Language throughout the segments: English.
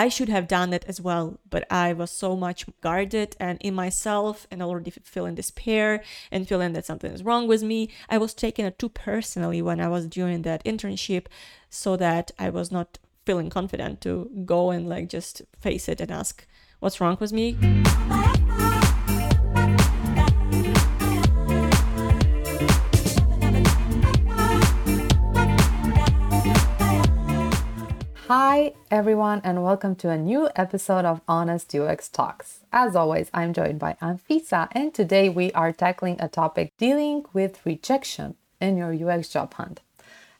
I should have done it as well, but I was so much guarded and in myself and already feeling despair and feeling that something is wrong with me. I was taking it too personally when I was doing that internship so that I was not feeling confident to go and like just face it and ask what's wrong with me. Hi, everyone, and welcome to a new episode of Honest UX Talks. As always, I'm joined by Anfisa, and today we are tackling a topic dealing with rejection in your UX job hunt.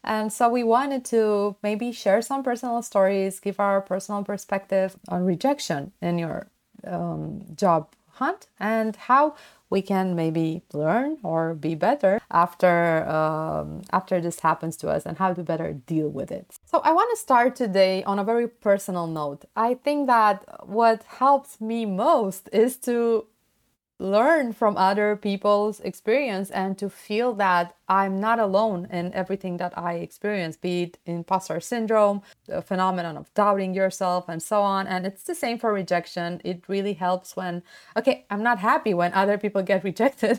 And so we wanted to maybe share some personal stories, give our personal perspective on rejection in your um, job hunt, and how we can maybe learn or be better after um, after this happens to us and how to better deal with it. So i want to start today on a very personal note. I think that what helps me most is to learn from other people's experience and to feel that I'm not alone in everything that I experience, be it imposter syndrome, the phenomenon of doubting yourself, and so on. And it's the same for rejection. It really helps when, okay, I'm not happy when other people get rejected.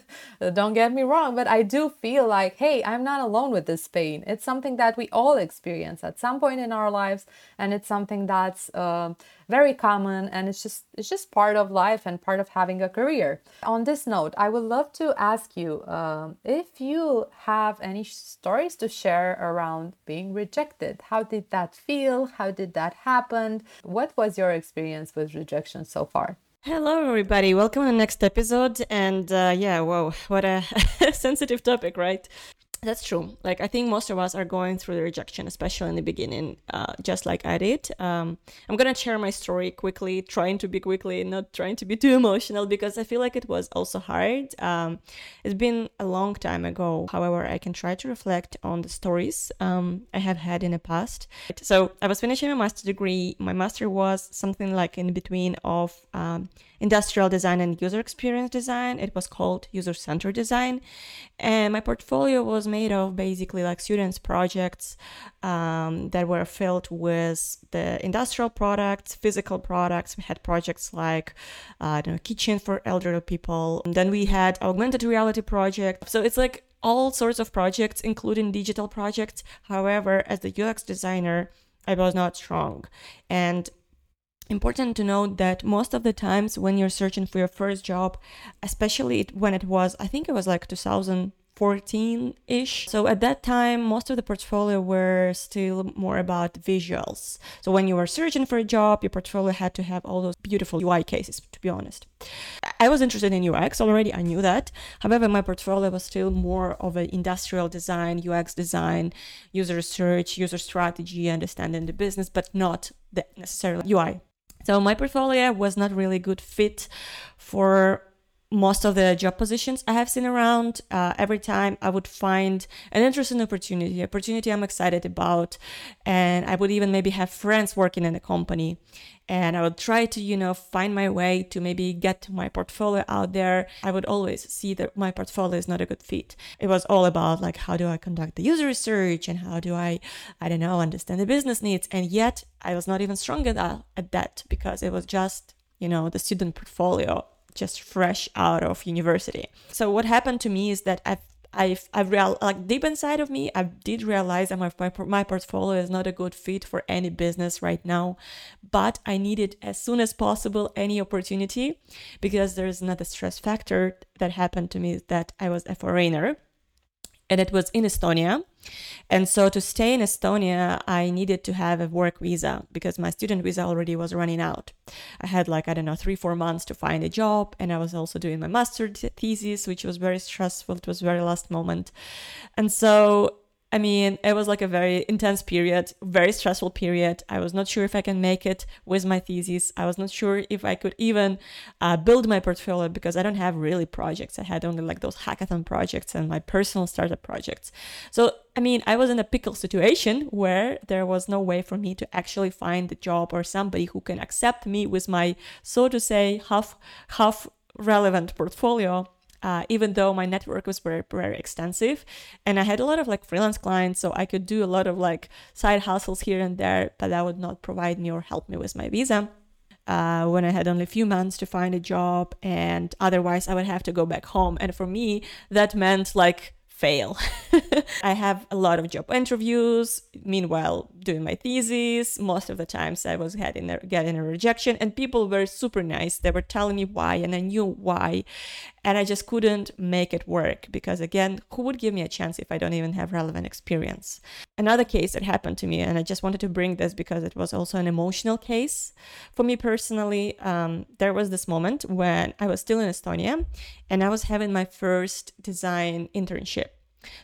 Don't get me wrong, but I do feel like, hey, I'm not alone with this pain. It's something that we all experience at some point in our lives, and it's something that's uh, very common, and it's just it's just part of life and part of having a career. On this note, I would love to ask you um, if you have any stories to share around being rejected. How did that feel? How did that happen? What was your experience with rejection so far? Hello, everybody. Welcome to the next episode. And uh, yeah, whoa, what a sensitive topic, right? That's true. Like I think most of us are going through the rejection, especially in the beginning, uh, just like I did. Um, I'm gonna share my story quickly, trying to be quickly, not trying to be too emotional, because I feel like it was also hard. Um, it's been a long time ago. However, I can try to reflect on the stories um, I have had in the past. So I was finishing my master degree. My master was something like in between of um, industrial design and user experience design. It was called user centered design. And my portfolio was made of basically like students' projects um, that were filled with the industrial products, physical products. We had projects like uh, know, kitchen for elderly people. And then we had augmented reality project. So it's like all sorts of projects, including digital projects. However, as the UX designer, I was not strong. And important to note that most of the times when you're searching for your first job, especially when it was, I think it was like 2014 ish. So at that time, most of the portfolio were still more about visuals. So when you were searching for a job, your portfolio had to have all those beautiful UI cases, to be honest. I was interested in UX already, I knew that. However, my portfolio was still more of an industrial design, UX design, user research, user strategy, understanding the business, but not the necessarily UI so my portfolio was not really good fit for most of the job positions I have seen around. Uh, every time I would find an interesting opportunity, opportunity I'm excited about, and I would even maybe have friends working in the company, and I would try to, you know, find my way to maybe get my portfolio out there. I would always see that my portfolio is not a good fit. It was all about like how do I conduct the user research and how do I, I don't know, understand the business needs, and yet I was not even strong at that, at that because it was just you know the student portfolio just fresh out of university. So what happened to me is that I've I've, I've real like deep inside of me, I did realize that my, my, my portfolio is not a good fit for any business right now, but I needed as soon as possible any opportunity because there's another stress factor that happened to me that I was a foreigner and it was in Estonia. And so to stay in Estonia, I needed to have a work visa because my student visa already was running out. I had like, I don't know, three, four months to find a job. And I was also doing my master's thesis, which was very stressful. It was very last moment. And so I mean, it was like a very intense period, very stressful period. I was not sure if I can make it with my thesis. I was not sure if I could even uh, build my portfolio because I don't have really projects. I had only like those hackathon projects and my personal startup projects. So, I mean, I was in a pickle situation where there was no way for me to actually find a job or somebody who can accept me with my, so to say, half half relevant portfolio uh, even though my network was very, very extensive. And I had a lot of like freelance clients, so I could do a lot of like side hustles here and there, but that would not provide me or help me with my visa. Uh, when I had only a few months to find a job, and otherwise I would have to go back home. And for me, that meant like fail. I have a lot of job interviews. Meanwhile, doing my thesis, most of the times I was getting a, getting a rejection, and people were super nice. They were telling me why, and I knew why, and I just couldn't make it work because again, who would give me a chance if I don't even have relevant experience? Another case that happened to me, and I just wanted to bring this because it was also an emotional case for me personally. Um, there was this moment when I was still in Estonia, and I was having my first design internship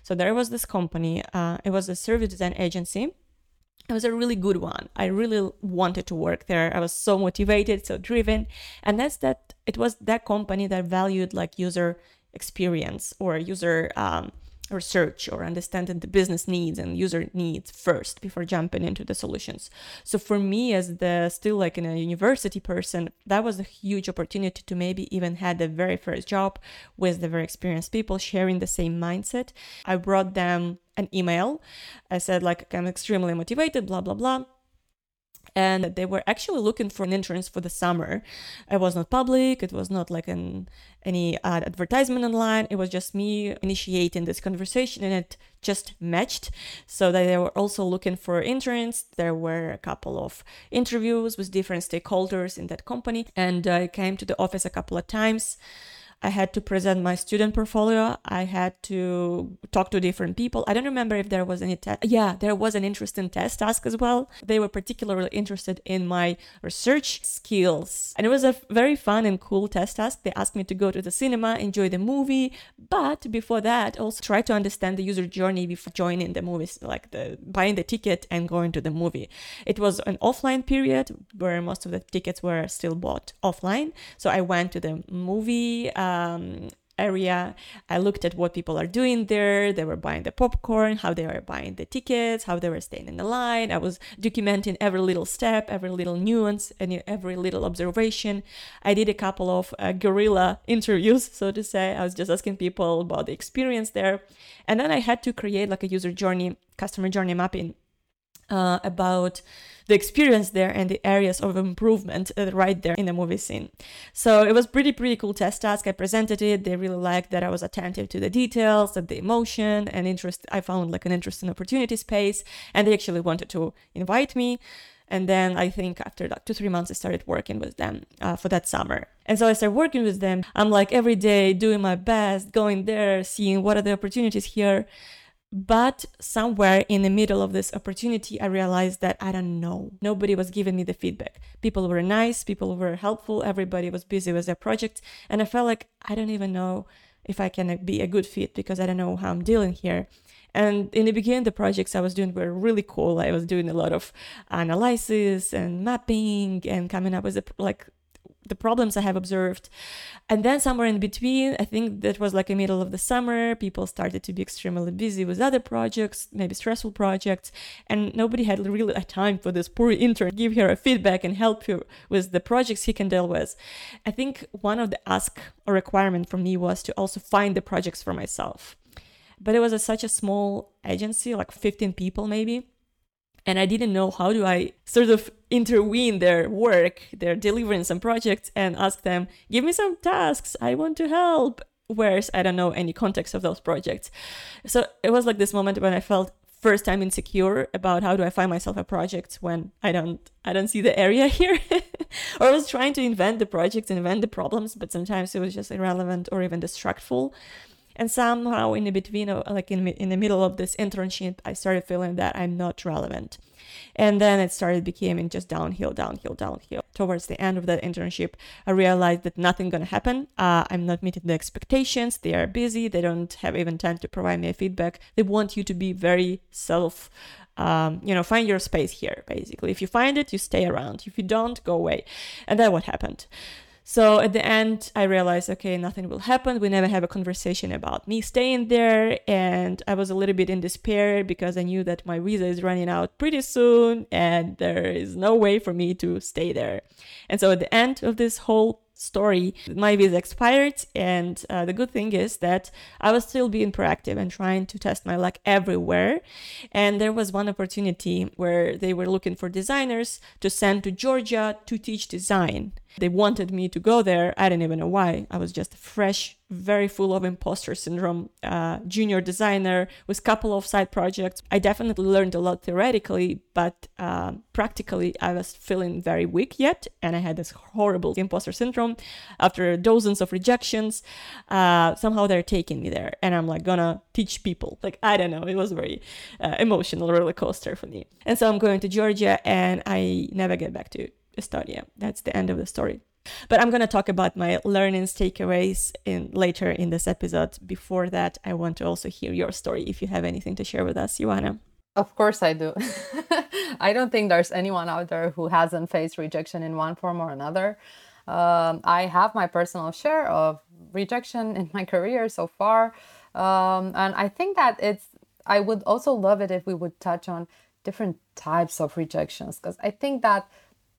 so there was this company, uh, it was a service design agency. It was a really good one. I really wanted to work there. I was so motivated, so driven. And that's that it was that company that valued like user experience or user um, research or understanding the business needs and user needs first before jumping into the solutions. So for me as the still like in a university person, that was a huge opportunity to maybe even had the very first job with the very experienced people sharing the same mindset. I brought them an email. I said like I'm extremely motivated, blah blah blah and they were actually looking for an entrance for the summer. It was not public, it was not like an any advertisement online. It was just me initiating this conversation, and it just matched. So that they were also looking for interns. There were a couple of interviews with different stakeholders in that company, and I came to the office a couple of times. I had to present my student portfolio. I had to talk to different people. I don't remember if there was any test. Yeah, there was an interesting test task as well. They were particularly interested in my research skills. And it was a very fun and cool test task. They asked me to go to the cinema, enjoy the movie, but before that, also try to understand the user journey before joining the movies, like the buying the ticket and going to the movie. It was an offline period where most of the tickets were still bought offline. So I went to the movie. Uh, um, area. I looked at what people are doing there. They were buying the popcorn, how they were buying the tickets, how they were staying in the line. I was documenting every little step, every little nuance, and every little observation. I did a couple of uh, guerrilla interviews, so to say. I was just asking people about the experience there. And then I had to create like a user journey, customer journey mapping uh, about the experience there and the areas of improvement uh, right there in the movie scene. So it was pretty pretty cool test task. I presented it. They really liked that I was attentive to the details, of the emotion and interest. I found like an interesting opportunity space, and they actually wanted to invite me. And then I think after like two, three months, I started working with them uh, for that summer. And so I started working with them. I'm like every day doing my best, going there, seeing what are the opportunities here. But somewhere in the middle of this opportunity, I realized that I don't know. Nobody was giving me the feedback. People were nice, people were helpful, everybody was busy with their projects. And I felt like I don't even know if I can be a good fit because I don't know how I'm dealing here. And in the beginning, the projects I was doing were really cool. I was doing a lot of analysis and mapping and coming up with a, like the problems I have observed. And then somewhere in between, I think that was like a middle of the summer, people started to be extremely busy with other projects, maybe stressful projects, and nobody had really a time for this poor intern give her a feedback and help her with the projects he can deal with. I think one of the ask or requirement for me was to also find the projects for myself. But it was a, such a small agency, like 15 people maybe and I didn't know how do I sort of intervene their work, their delivering some projects, and ask them, give me some tasks, I want to help. Whereas I don't know any context of those projects. So it was like this moment when I felt first time insecure about how do I find myself a project when I don't I don't see the area here. or I was trying to invent the projects invent the problems, but sometimes it was just irrelevant or even distractful. And somehow in the between, uh, like in, in the middle of this internship, I started feeling that I'm not relevant. And then it started becoming just downhill, downhill, downhill. Towards the end of that internship, I realized that nothing gonna happen. Uh, I'm not meeting the expectations. They are busy. They don't have even time to provide me a feedback. They want you to be very self um, you know, find your space here, basically. If you find it, you stay around. If you don't, go away. And then what happened? So at the end, I realized, okay, nothing will happen. We never have a conversation about me staying there. And I was a little bit in despair because I knew that my visa is running out pretty soon and there is no way for me to stay there. And so at the end of this whole story, my visa expired. And uh, the good thing is that I was still being proactive and trying to test my luck everywhere. And there was one opportunity where they were looking for designers to send to Georgia to teach design. They wanted me to go there. I didn't even know why. I was just fresh, very full of imposter syndrome, uh, junior designer with couple of side projects. I definitely learned a lot theoretically, but uh, practically I was feeling very weak yet, and I had this horrible imposter syndrome. After dozens of rejections, uh, somehow they're taking me there, and I'm like gonna teach people. Like I don't know, it was very uh, emotional roller coaster for me. And so I'm going to Georgia, and I never get back to Estonia. That's the end of the story. But I'm going to talk about my learnings, takeaways in later in this episode. Before that, I want to also hear your story if you have anything to share with us, Ioana. Of course, I do. I don't think there's anyone out there who hasn't faced rejection in one form or another. Um, I have my personal share of rejection in my career so far. Um, and I think that it's, I would also love it if we would touch on different types of rejections because I think that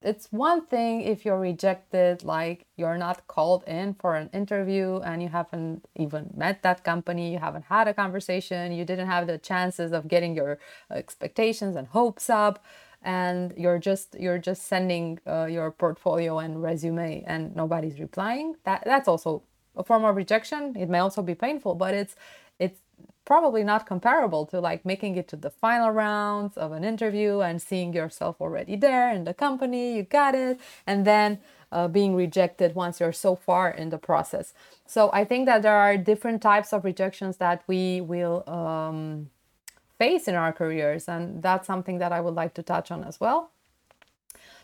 it's one thing if you're rejected, like you're not called in for an interview and you haven't even met that company, you haven't had a conversation, you didn't have the chances of getting your expectations and hopes up and you're just you're just sending uh, your portfolio and resume and nobody's replying. That that's also a form of rejection. It may also be painful but it's it's probably not comparable to like making it to the final rounds of an interview and seeing yourself already there in the company, you got it, and then uh, being rejected once you're so far in the process. So I think that there are different types of rejections that we will um, face in our careers, and that's something that I would like to touch on as well.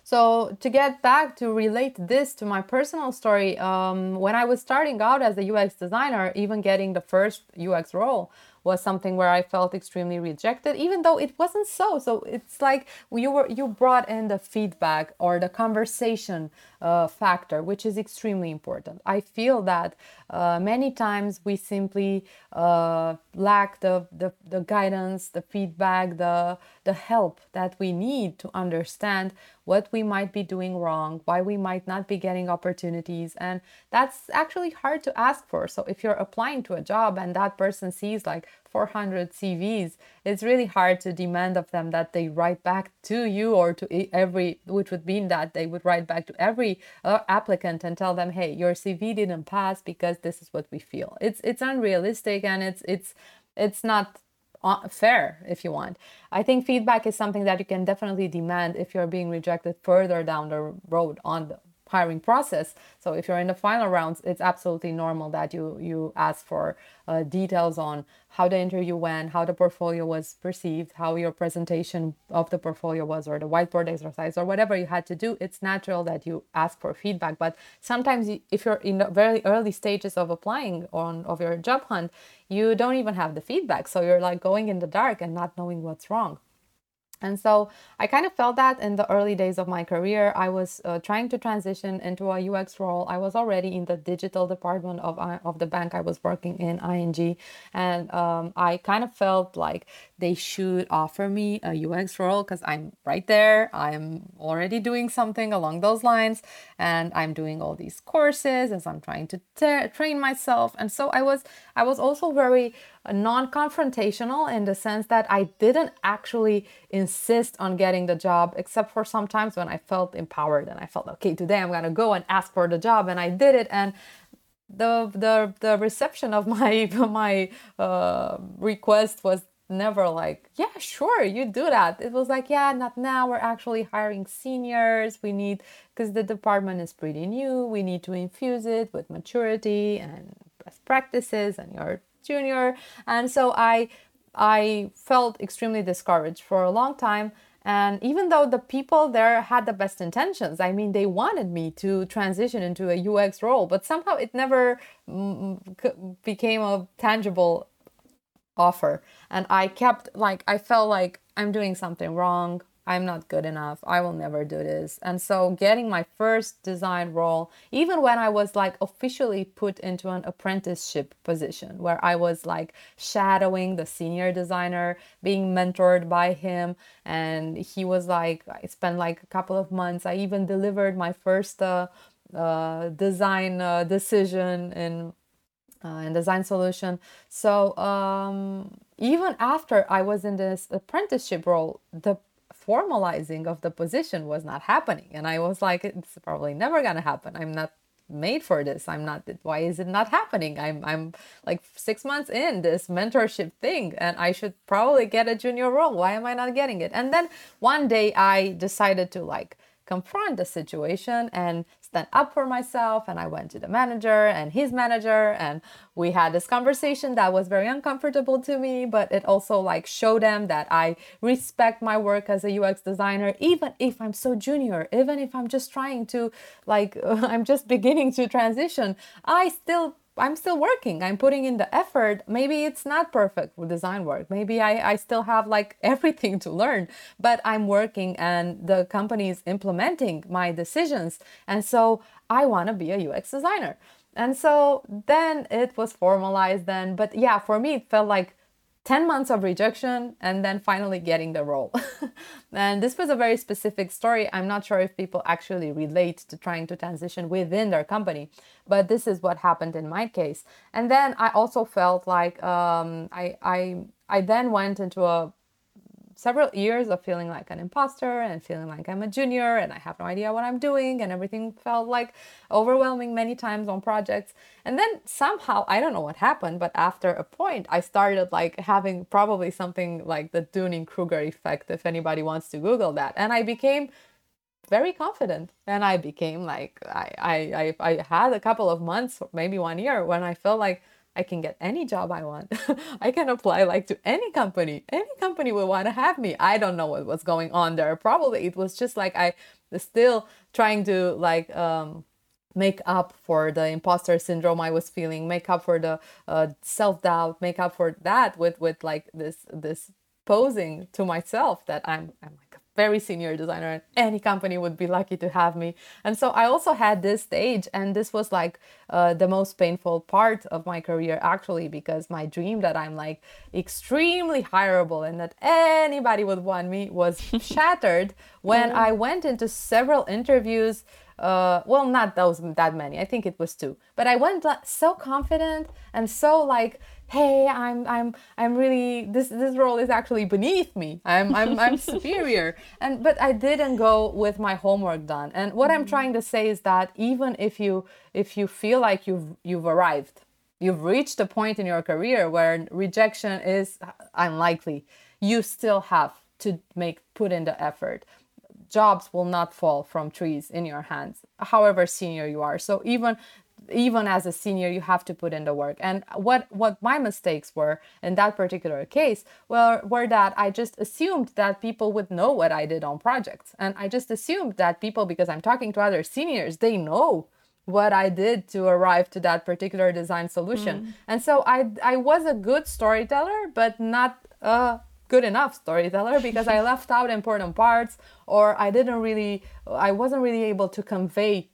So to get back to relate this to my personal story, um, when I was starting out as a UX designer, even getting the first UX role was something where I felt extremely rejected, even though it wasn't so. So it's like you were you brought in the feedback or the conversation uh, factor, which is extremely important. I feel that uh, many times we simply uh, lack the, the the guidance, the feedback, the the help that we need to understand what we might be doing wrong, why we might not be getting opportunities. And that's actually hard to ask for. So if you're applying to a job and that person sees like 400 CVs, it's really hard to demand of them that they write back to you or to every, which would mean that they would write back to every uh, applicant and tell them, hey, your CV didn't pass because this is what we feel. It's it's unrealistic and it's it's it's not fair if you want. I think feedback is something that you can definitely demand if you're being rejected further down the road on the hiring process. So if you're in the final rounds, it's absolutely normal that you you ask for uh, details on how the interview went, how the portfolio was perceived, how your presentation of the portfolio was, or the whiteboard exercise, or whatever you had to do. It's natural that you ask for feedback. But sometimes, if you're in the very early stages of applying on of your job hunt, you don't even have the feedback. So you're like going in the dark and not knowing what's wrong. And so I kind of felt that in the early days of my career. I was uh, trying to transition into a UX role. I was already in the digital department of, uh, of the bank I was working in, ING. And um, I kind of felt like they should offer me a UX role because I'm right there. I'm already doing something along those lines. And I'm doing all these courses as I'm trying to train myself. And so I was, I was also very non-confrontational in the sense that I didn't actually insist on getting the job except for sometimes when I felt empowered and I felt okay today I'm going to go and ask for the job and I did it. And the the the reception of my my uh, request was never like yeah sure you do that. It was like yeah not now. We're actually hiring seniors. We need because the department is pretty new. We need to infuse it with maturity and best practices and your junior. And so i i felt extremely discouraged for a long time. And even though the people there had the best intentions i mean they wanted me to transition into a ux role but somehow it never mm, became a tangible offer. And i kept like i felt like i'm doing something wrong I'm not good enough. I will never do this. And so, getting my first design role, even when I was like officially put into an apprenticeship position where I was like shadowing the senior designer, being mentored by him. And he was like, I spent like a couple of months. I even delivered my first uh, uh, design uh, decision in uh, and design solution. So um, even after I was in this apprenticeship role, the formalizing of the position was not happening, and I was like, it's probably never gonna happen. I'm not made for this. I'm not why is it not happening? I'm i'm like 6 months in this mentorship thing and i should probably get a junior role. Why am i not getting it? And then one day i decided to like confront the situation and stand up for myself and i went to the manager and his manager and we had this conversation that was very uncomfortable to me but it also like showed them that i respect my work as a ux designer even if i'm so junior even if i'm just trying to like i'm just beginning to transition. I still I'm still working. I'm putting in the effort. Maybe it's not perfect with design work. Maybe I, I still have like everything to learn, but I'm working and the company is implementing my decisions. And so I want to be a UX designer. And so then it was formalized then. But yeah, for me, it felt like 10 months of rejection and then finally getting the role. and this was a very specific story. I'm not sure if people actually relate to trying to transition within their company, but this is what happened in my case. And then I also felt like um, I, I, I then went into a several years of feeling like an imposter and feeling like I'm a junior and I have no idea what I'm doing and everything felt like overwhelming many times on projects. And then somehow, I don't know what happened, but after a point, I started like having probably something like the Dunning Kruger effect, if anybody wants to Google that. And I became very confident and I became like, I, I, I, I had a couple of months, maybe one year when I felt like, I can get any job I want. I can apply like to any company. Any company will want to have me. I don't know what was going on there. Probably it was just like I still trying to like um, make up for the imposter syndrome I was feeling, make up for the uh, self doubt, make up for that with with like this this posing to myself that I'm I'm very senior designer and any company would be lucky to have me. And so i also had this stage and this was like uh, the most painful part of my career actually because my dream that i'm like extremely hireable and that anybody would want me was shattered when i went into several interviews uh, well not those that many. I think it was two. But i went so confident and so like hey i'm i'm i'm really this this role is actually beneath me. I'm i'm, I'm superior. And but i didn't go with my homework done. And what i'm mm-hmm. trying to say is that even if you if you feel like you've you've arrived you've reached a point in your career where rejection is unlikely you still have to make put in the effort. Jobs will not fall from trees in your hands however senior you are. So even even as a senior you have to put in the work. And what what my mistakes were in that particular case were were that i just assumed that people would know what i did on projects. And i just assumed that people because i'm talking to other seniors they know what i did to arrive to that particular design solution. Mm. and so i i was a good storyteller but not a good enough storyteller because i left out important parts or i didn't really i wasn't really able to convey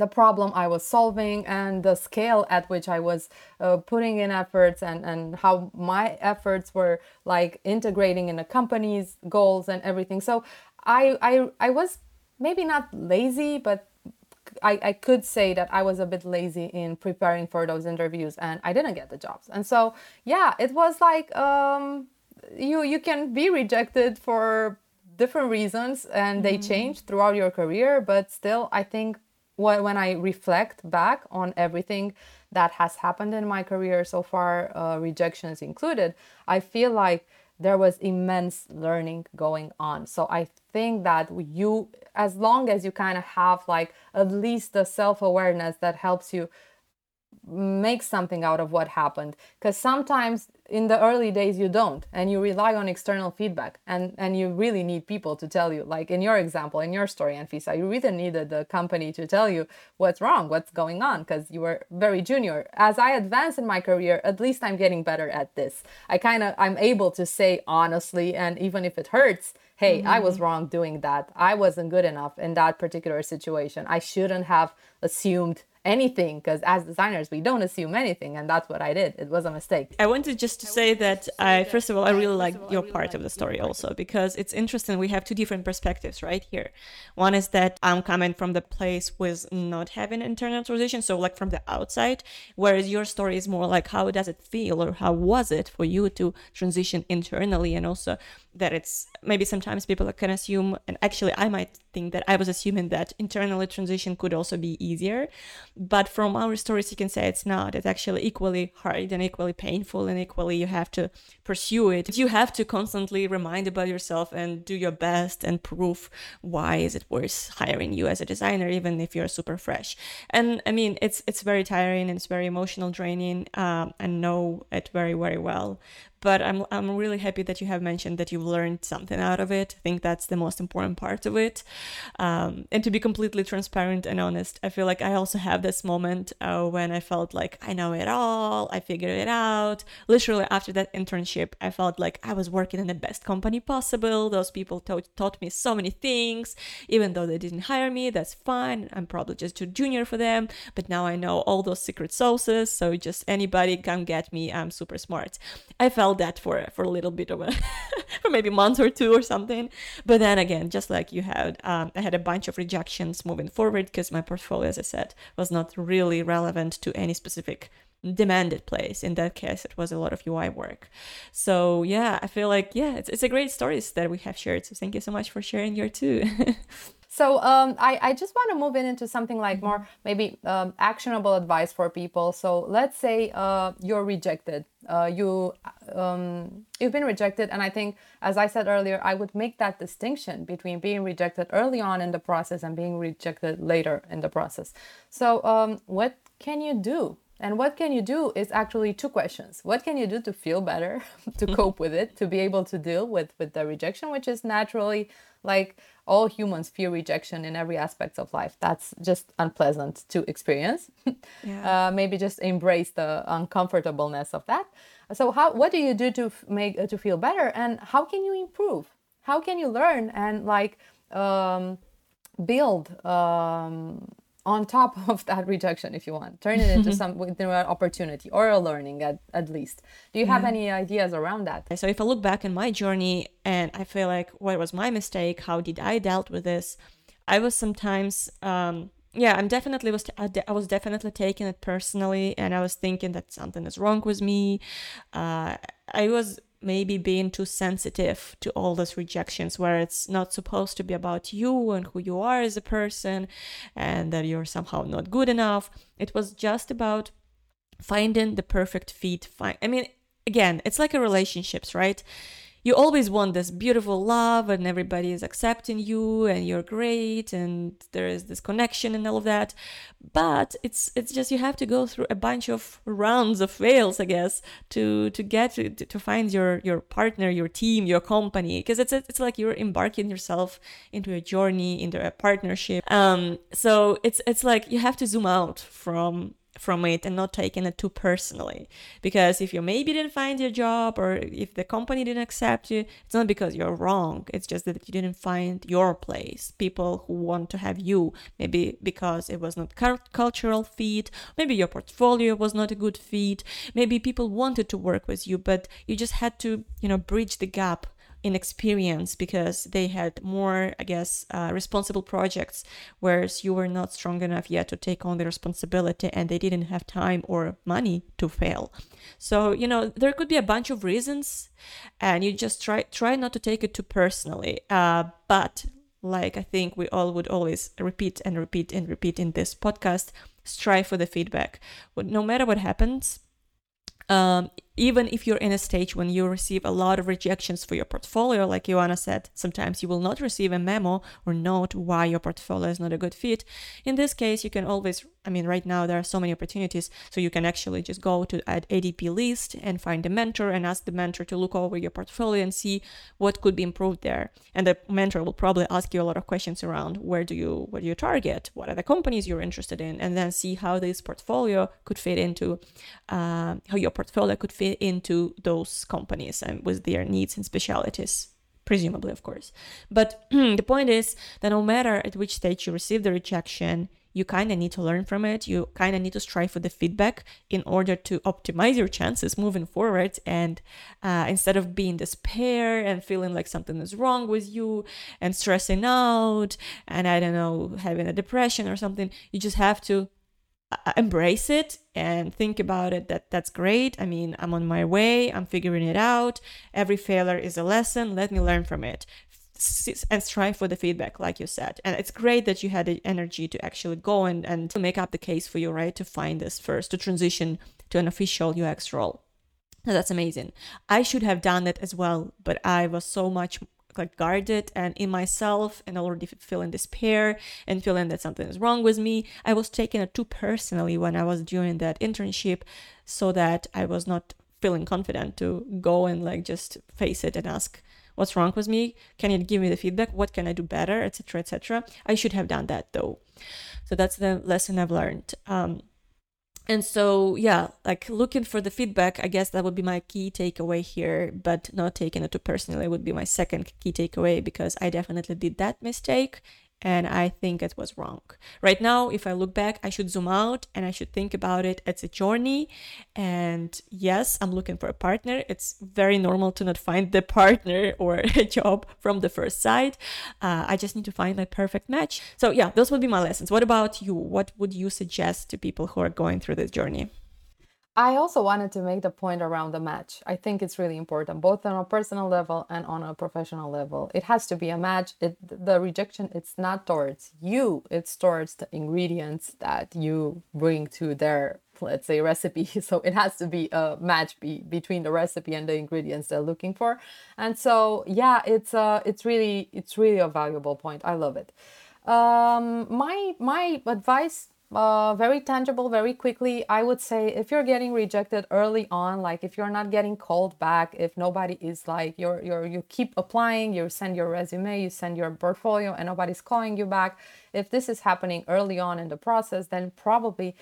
the problem I was solving and the scale at which I was uh, putting in efforts and, and how my efforts were like integrating in the company's goals and everything. So I, I, I was maybe not lazy, but I, I could say that I was a bit lazy in preparing for those interviews and I didn't get the jobs. And so, yeah, it was like um, you, you can be rejected for different reasons and they mm-hmm. change throughout your career, but still, I think when I reflect back on everything that has happened in my career so far, uh, rejections included, I feel like there was immense learning going on. So I think that you, as long as you kind of have like at least the self awareness that helps you make something out of what happened, because sometimes in the early days you don't and you rely on external feedback and and you really need people to tell you like in your example in your story Anfisa you really needed the company to tell you what's wrong what's going on because you were very junior as I advance in my career at least I'm getting better at this I kind of I'm able to say honestly and even if it hurts hey mm-hmm. I was mm-hmm. wrong doing that I wasn't good enough in that particular situation I shouldn't have assumed anything because as designers we don't assume anything and that's what i did. It was a mistake. I wanted just to say that i first of all i really like your part of the story also because it's interesting we have two different perspectives right here. One is that i'm coming from the place with not having internal transition so like from the outside whereas your story is more like how does it feel or how was it for you to transition internally? And also that it's maybe sometimes people can assume and actually i might think that i was assuming that internally transition could also be easier but from our stories you can say it's not. It's actually equally hard and equally painful and equally you have to pursue it. You have to constantly remind about yourself and do your best and prove why is it worth hiring you as a designer even if you're super fresh. And i mean it's it's very tiring and it's very emotional draining um, know it very very well but I'm I'm really happy that you have mentioned that you've learned something out of it. I think that's the most important part of it. Um, and to be completely transparent and honest, I feel like I also have this moment uh, when I felt like I know it all, I figured it out. Literally after that internship, I felt like I was working in the best company possible. Those people taught taught me so many things, even though they didn't hire me. That's fine. I'm probably just too junior for them. But now I know all those secret sauces, so just anybody can get me. I'm super smart. I felt that for for a little bit of a for maybe a month or two or something. But then again, just like you had, um, I had a bunch of rejections moving forward because my portfolio, as I said, was not really relevant to any specific demanded place. In that case, it was a lot of UI work. So yeah, I feel like yeah, it's it's a great stories that we have shared. So thank you so much for sharing your too. So um, I, I just want to move in into something like more maybe um, actionable advice for people. So let's say uh, you're rejected. Uh, you um, you've been rejected, and I think, as I said earlier, I would make that distinction between being rejected early on in the process and being rejected later in the process. So um, what can you do? And what can you do is actually two questions. What can you do to feel better, to cope with it, to be able to deal with with the rejection, which is naturally like all humans fear rejection in every aspect of life. That's just unpleasant to experience. Yeah. Uh, maybe just embrace the uncomfortableness of that. So, how what do you do to make uh, to feel better, and how can you improve? How can you learn and like um, build um, on top of that rejection if you want turn it into some into an opportunity or a learning at, at least. Do you have yeah. any ideas around that? So if i look back in my journey and i feel like what was my mistake? How did i dealt with this? I was sometimes um, yeah i'm definitely was i was definitely taking it personally and i was thinking that something is wrong with me. Uh, i was maybe being too sensitive to all those rejections where it's not supposed to be about you and who you are as a person and that you're somehow not good enough. It was just about finding the perfect fit. I mean again it's like a relationships right you always want this beautiful love and everybody is accepting you and you're great and there is this connection and all of that. But it's it's just you have to go through a bunch of rounds of fails i guess to to get to, to find your your partner your team your company. Because it's it's like you're embarking yourself into a journey into a partnership. Um so it's it's like you have to zoom out from from it and not taking it too personally. Because if you maybe didn't find your job or if the company didn't accept you, it's not because you're wrong. It's just that you didn't find your place. People who want to have you, maybe because it was not cultural fit, maybe your portfolio was not a good fit, maybe people wanted to work with you, but you just had to, you know, bridge the gap in experience because they had more, I guess, uh, responsible projects, whereas you were not strong enough yet to take on the responsibility and they didn't have time or money to fail. So, you know, there could be a bunch of reasons and you just try try not to take it too personally. Uh, but like I think we all would always repeat and repeat and repeat in this podcast, strive for the feedback. No matter what happens, um, even if you're in a stage when you receive a lot of rejections for your portfolio, like Ioana said, sometimes you will not receive a memo or note why your portfolio is not a good fit. In this case, you can always, I mean, right now there are so many opportunities, so you can actually just go to an ADP list and find a mentor and ask the mentor to look over your portfolio and see what could be improved there. And the mentor will probably ask you a lot of questions around where do you what do you target, what are the companies you're interested in, and then see how this portfolio could fit into uh, how your portfolio could fit into those companies and with their needs and specialities presumably of course but the point is that no matter at which stage you receive the rejection you kind of need to learn from it. You kind of need to strive for the feedback in order to optimize your chances moving forward. And uh, instead of being despair and feeling like something is wrong with you and stressing out and I don't know, having a depression or something, you just have to Uh, embrace it and think about it that that's great. I mean i'm on my way i'm figuring it out. Every failure is a lesson. Let me learn from it. And strive for the feedback like you said. And it's great that you had the energy to actually go and, and to make up the case for you right to find this first to transition to an official ux role. That's amazing. I should have done it as well but i was so much like guarded and in myself and already feeling despair and feeling that something is wrong with me. I was taking it too personally when i was doing that internship so that i was not feeling confident to go and like just face it and ask what's wrong with me? Can you give me the feedback? What can i do better? etc etc i should have done that though. So that's the lesson i've learned. Um, and so yeah like looking for the feedback i guess that would be my key takeaway here but not taking it too personally would be my second key takeaway because i definitely did that mistake and I think it was wrong. Right now, if I look back, I should zoom out and I should think about it as a journey. And yes, I'm looking for a partner. It's very normal to not find the partner or a job from the first sight. Uh, I just need to find my perfect match. So, yeah, those would be my lessons. What about you? What would you suggest to people who are going through this journey? I also wanted to make the point around the match. I think it's really important, both on a personal level and on a professional level. It has to be a match. It, the rejection, it's not towards you, it's towards the ingredients that you bring to their, let's say, recipe. So it has to be a match be, between the recipe and the ingredients they're looking for. And so, yeah, it's uh, it's really it's really a valuable point. I love it. Um, my my advice uh, very tangible very quickly. I would say if you're getting rejected early on like if you're not getting called back if nobody is like you're, you're you keep applying you send your resume you send your portfolio and nobody's calling you back if this is happening early on in the process then probably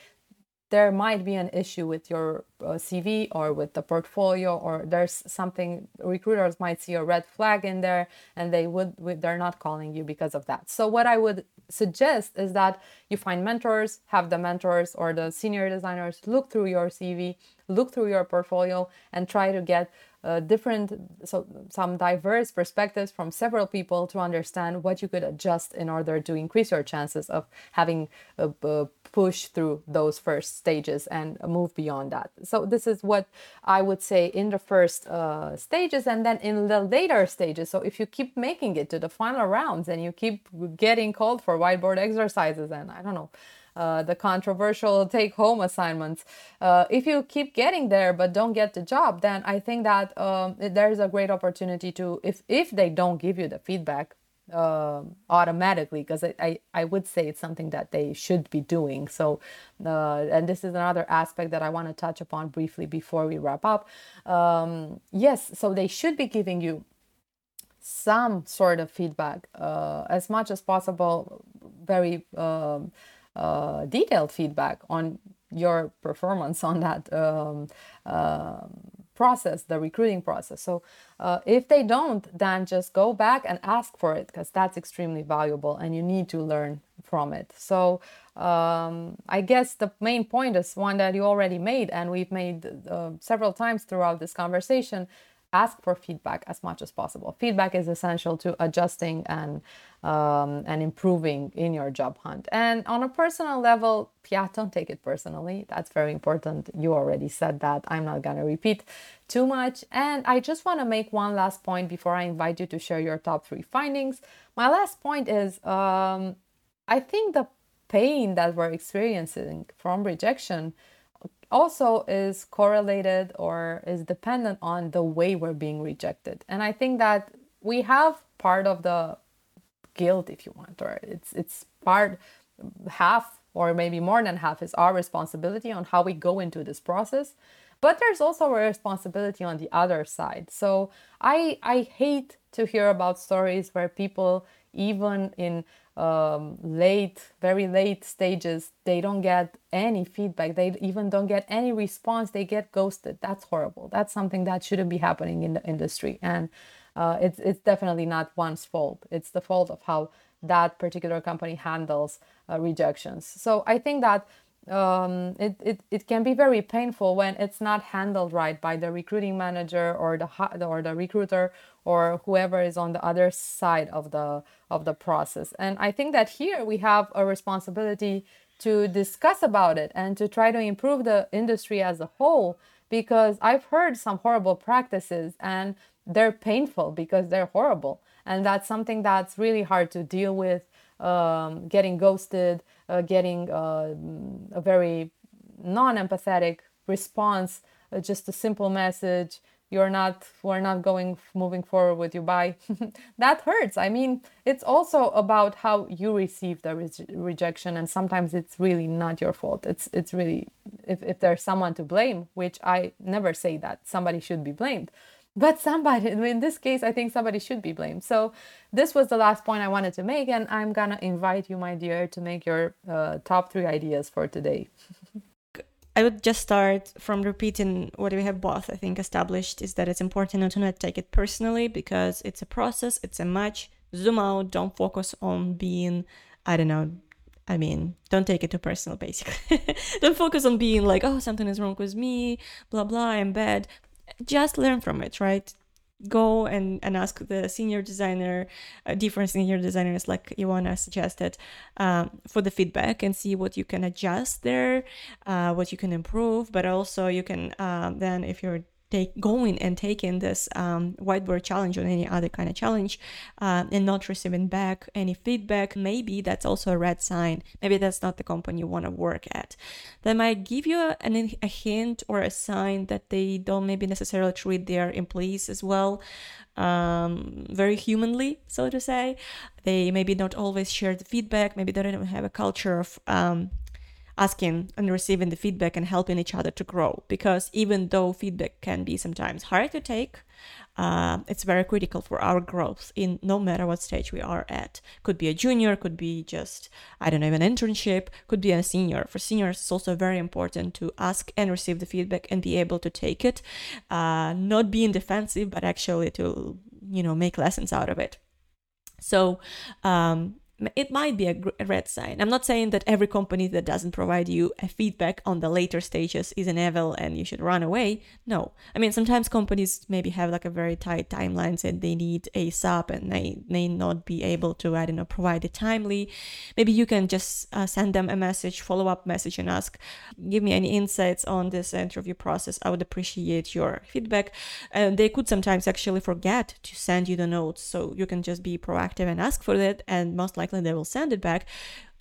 there might be an issue with your uh, CV or with the portfolio, or there's something recruiters might see a red flag in there, and they would they're not calling you because of that. So what I would suggest is that you find mentors, have the mentors or the senior designers look through your CV, look through your portfolio, and try to get uh, different, so some diverse perspectives from several people to understand what you could adjust in order to increase your chances of having a, a push through those first stages and move beyond that. So this is what I would say in the first uh, stages, and then in the later stages. So if you keep making it to the final rounds and you keep getting called for whiteboard exercises and I don't know uh, the controversial take home assignments. Uh, if you keep getting there but don't get the job, then I think that um, there's a great opportunity to, if, if they don't give you the feedback, uh, automatically because I, I, I, would say it's something that they should be doing so uh, and this is another aspect that i want to touch upon briefly before we wrap up um, yes so they should be giving you some sort of feedback uh, as much as possible very um, uh, detailed feedback on your performance on that um, uh, process, the recruiting process. So uh, if they don't, then just go back and ask for it because that's extremely valuable and you need to learn from it. So um, I guess the main point is one that you already made and we've made uh, several times throughout this conversation ask for feedback as much as possible. Feedback is essential to adjusting and um, and improving in your job hunt. And on a personal level, yeah, don't take it personally. That's very important. You already said that. I'm not gonna repeat too much. And I just want to make one last point before I invite you to share your top three findings. My last point is um, I think the pain that we're experiencing from rejection also is correlated or is dependent on the way we're being rejected. And I think that we have part of the guilt, if you want, or it's it's part half or maybe more than half is our responsibility on how we go into this process. But there's also a responsibility on the other side. So I I hate to hear about stories where people even in um, late, very late stages, they don't get any feedback. They even don't get any response. They get ghosted. That's horrible. That's something that shouldn't be happening in the industry. And uh, it's, it's definitely not one's fault. It's the fault of how that particular company handles uh, rejections. So I think that um, it, it, it can be very painful when it's not handled right by the recruiting manager or the or the recruiter or whoever is on the other side of the of the process. And I think that here we have a responsibility to discuss about it and to try to improve the industry as a whole because I've heard some horrible practices and they're painful because they're horrible. And that's something that's really hard to deal with. Um, getting ghosted, uh, getting uh, a very non empathetic response, uh, just a simple message, you're not we're not going moving forward with you bye. That hurts. I mean it's also about how you receive the re- rejection and sometimes it's really not your fault. It's it's really if, if there's someone to blame which i never say that somebody should be blamed but somebody in this case i think somebody should be blamed so this was the last point i wanted to make and i'm gonna invite you my dear to make your uh, top three ideas for today I would just start from repeating what we have both, I think, established is that it's important not to not take it personally because it's a process, it's a match. Zoom out, don't focus on being, I don't know, I mean, don't take it too personal, basically. don't focus on being like, oh, something is wrong with me, blah, blah, I'm bad. Just learn from it, right? go and, and ask the senior designer, uh, different senior designers like Ioana suggested, um, for the feedback and see what you can adjust there, uh, what you can improve. But also, you can uh, then, if you're take going and taking this um, whiteboard challenge or any other kind of challenge uh, and not receiving back any feedback maybe that's also a red sign. Maybe that's not the company you want to work at. They might give you a, a hint or a sign that they don't maybe necessarily treat their employees as well um, very humanly so to say. They maybe not always share the feedback maybe they don't even have a culture of um, asking and receiving the feedback and helping each other to grow. Because even though feedback can be sometimes hard to take, uh, it's very critical for our growth in no matter what stage we are at. Could be a junior, could be just, I don't know, an internship, could be a senior. For seniors, it's also very important to ask and receive the feedback and be able to take it, uh, not being defensive, but actually to, you know, make lessons out of it. So, um, it might be a, red sign. I'm not saying that every company that doesn't provide you a feedback on the later stages is an evil and you should run away. No. I mean, sometimes companies maybe have like a very tight timeline and they need ASAP and they may not be able to, I don't know, provide it timely. Maybe you can just uh, send them a message, follow up message and ask, give me any insights on this interview process. I would appreciate your feedback. And they could sometimes actually forget to send you the notes. So you can just be proactive and ask for that and most likely they will send it back.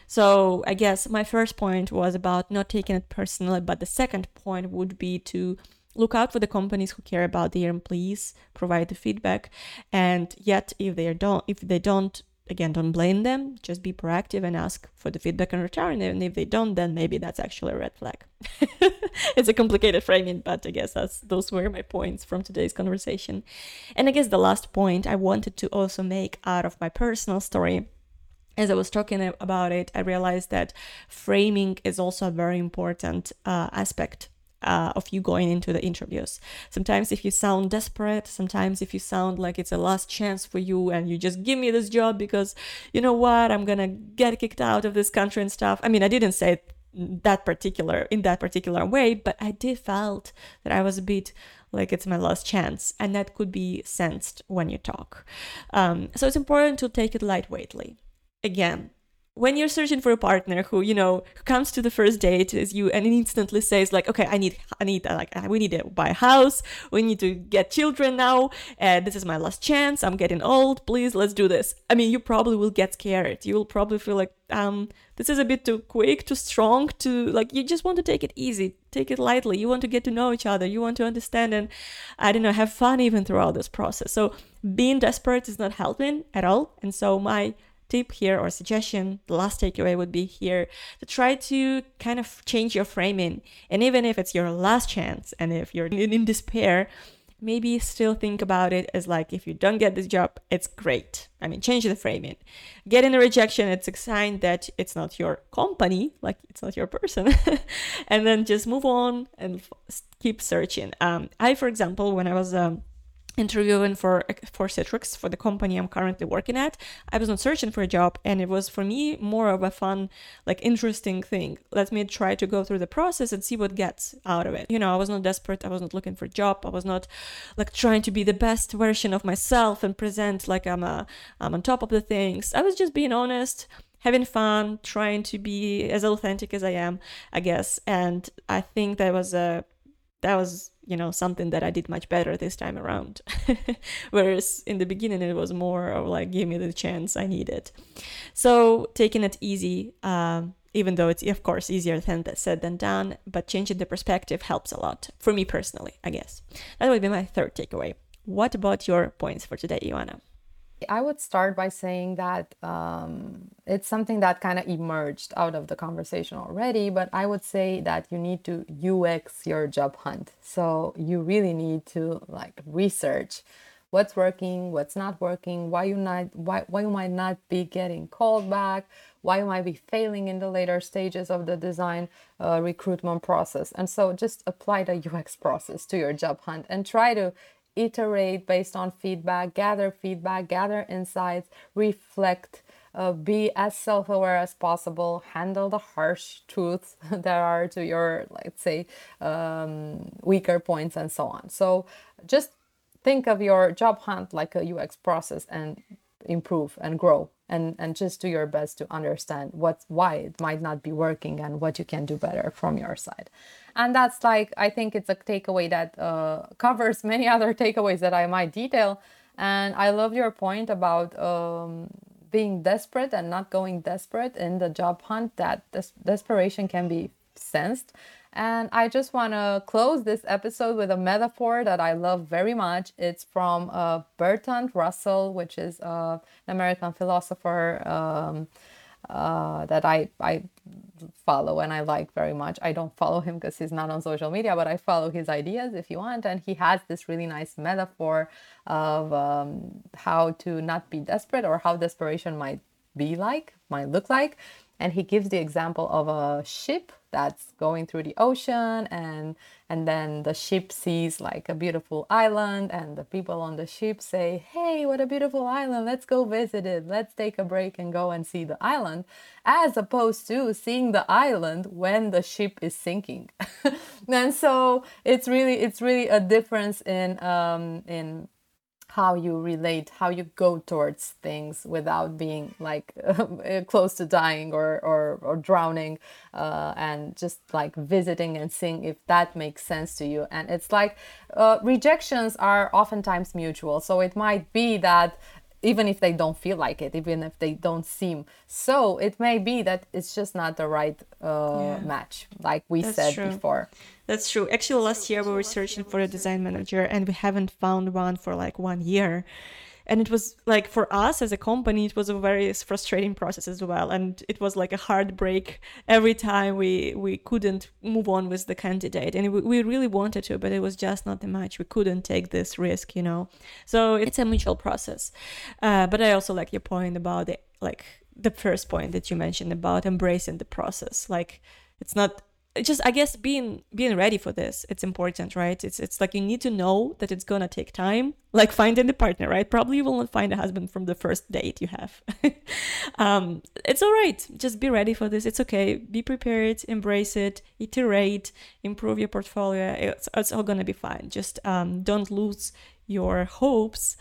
So I guess my first point was about not taking it personally, but the second point would be to look out for the companies who care about their employees, provide the feedback, and yet if they don't, if they don't, again, don't blame them. Just be proactive and ask for the feedback in return. And if they don't, then maybe that's actually a red flag. it's a complicated framing, but I guess that's those were my points from today's conversation. And I guess the last point I wanted to also make out of my personal story as I was talking about it, I realized that framing is also a very important uh, aspect uh, of you going into the interviews. Sometimes, if you sound desperate, sometimes if you sound like it's a last chance for you and you just give me this job because you know what, I'm gonna get kicked out of this country and stuff. I mean, I didn't say that particular in that particular way, but I did felt that I was a bit like it's my last chance, and that could be sensed when you talk. Um, so it's important to take it lightweightly again when you're searching for a partner who you know who comes to the first date as you and instantly says like okay i need i need like we need to buy a house. We need to get children now. And this is my last chance. I'm getting old. Please let's do this. I mean you probably will get scared. You will probably feel like um this is a bit too quick too strong to like you just want to take it easy. Take it lightly. You want to get to know each other. You want to understand and i don't know have fun even throughout this process. So being desperate is not helping at all. And so my tip here or suggestion, the last takeaway would be here to try to kind of change your framing. And even if it's your last chance and if you're in despair, maybe still think about it as like if you don't get this job, it's great. I mean, change the framing. Getting a rejection, it's a sign that it's not your company, like it's not your person. and then just move on and keep searching. Um, I, for example, when I was um, interviewing for for Citrix for the company I'm currently working at, I was not searching for a job, and it was for me more of a fun, like interesting thing. Let me try to go through the process and see what gets out of it. You know, I was not desperate. I was not looking for a job. I was not like trying to be the best version of myself and present like I'm a I'm on top of the things. I was just being honest having fun, trying to be as authentic as I am, I guess. And I think that was a that was you know something that I did much better this time around. Whereas in the beginning it was more of like give me the chance I need it. So taking it easy, um, even though it's of course easier than said than done, but changing the perspective helps a lot for me personally. I guess that would be my third takeaway. What about your points for today, Ioana? I would start by saying that um, it's something that kind of emerged out of the conversation already, but I would say that you need to UX your job hunt. So you really need to like research what's working, what's not working, why you not why, why you might not be getting called back, why you might be failing in the later stages of the design uh, recruitment process. And so just apply the UX process to your job hunt and try to iterate based on feedback, gather feedback, gather insights, reflect, uh, be as self aware as possible, handle the harsh truths that are to your, let's say, um, weaker points, and so on. So just think of your job hunt like a UX process and improve and grow and and just do your best to understand what why it might not be working and what you can do better from your side. And that's like i think it's a takeaway that uh, covers many other takeaways that i might detail. And i love your point about um, being desperate and not going desperate in the job hunt that des- desperation can be sensed and I just want to close this episode with a metaphor that I love very much. It's from uh, Bertrand Russell, which is uh, an American philosopher um, uh, that I, I follow and I like very much. I don't follow him because he's not on social media, but I follow his ideas if you want. And he has this really nice metaphor of um, how to not be desperate or how desperation might be like, might look like. And he gives the example of a ship that's going through the ocean and and then the ship sees like a beautiful island and the people on the ship say hey what a beautiful island. Let's go visit it. Let's take a break and go and see the island as opposed to seeing the island when the ship is sinking. And so it's really it's really a difference in um in how you relate, how you go towards things without being like close to dying or or, or drowning, uh, and just like visiting and seeing if that makes sense to you. And it's like uh, rejections are oftentimes mutual, so it might be that even if they don't feel like it, even if they don't seem so, it may be that it's just not the right uh, yeah. match, like we That's said true. before. That's true. Actually, last year we were searching for a design manager and we haven't found one for like one year and it was like for us as a company it was a very frustrating process as well. And it was like a heartbreak every time we we couldn't move on with the candidate. And we, we really wanted to but it was just not the match. We couldn't take this risk you know? So it's a mutual process. Uh, but i also like your point about the like the first point that you mentioned about embracing the process. Like it's not just i guess being being ready for this it's important right? It's it's like you need to know that it's gonna take time like finding the partner right? Probably you will not find a husband from the first date you have. Um it's all right. Just be ready for this. It's okay. Be prepared embrace it iterate improve your portfolio. It's, it's all gonna be fine. Just um don't lose your hopes.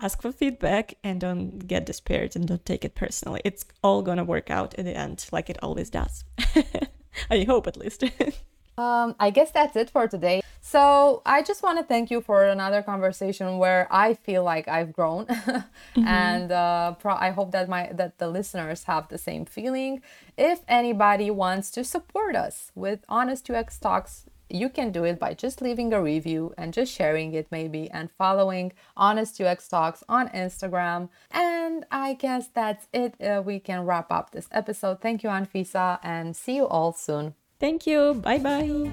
Ask for feedback and don't get despaired and don't take it personally. It's all gonna work out in the end like it always does I hope at least. um, I guess that's it for today. So I just want to thank you for another conversation where I feel like I've grown, mm-hmm. and uh, pro- I hope that my that the listeners have the same feeling. If anybody wants to support us with Honest UX Talks, you can do it by just leaving a review and just sharing it maybe and following honest ux talks on instagram. And i guess that's it. Uh, we can wrap up this episode. Thank you anfisa and see you all soon. Thank you. Bye bye